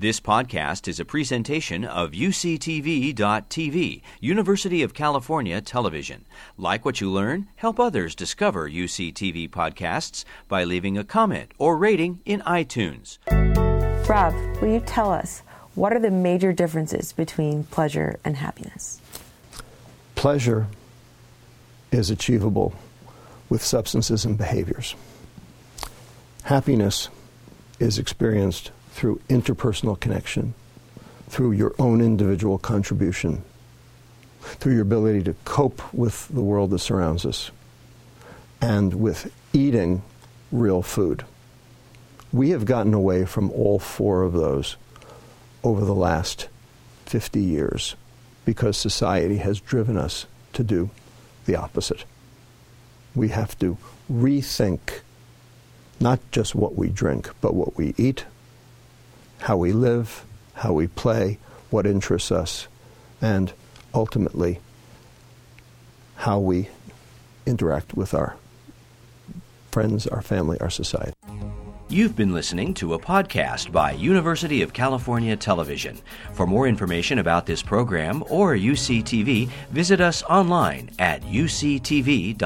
This podcast is a presentation of UCTV.tv, University of California Television. Like what you learn? Help others discover UCTV podcasts by leaving a comment or rating in iTunes. Rob, will you tell us what are the major differences between pleasure and happiness? Pleasure is achievable with substances and behaviors. Happiness is experienced through interpersonal connection, through your own individual contribution, through your ability to cope with the world that surrounds us, and with eating real food. We have gotten away from all four of those over the last 50 years because society has driven us to do the opposite. We have to rethink not just what we drink, but what we eat, how we live, how we play, what interests us, and ultimately how we interact with our friends, our family, our society. You've been listening to a podcast by University of California Television. For more information about this program or UCTV, visit us online at uctv.tv.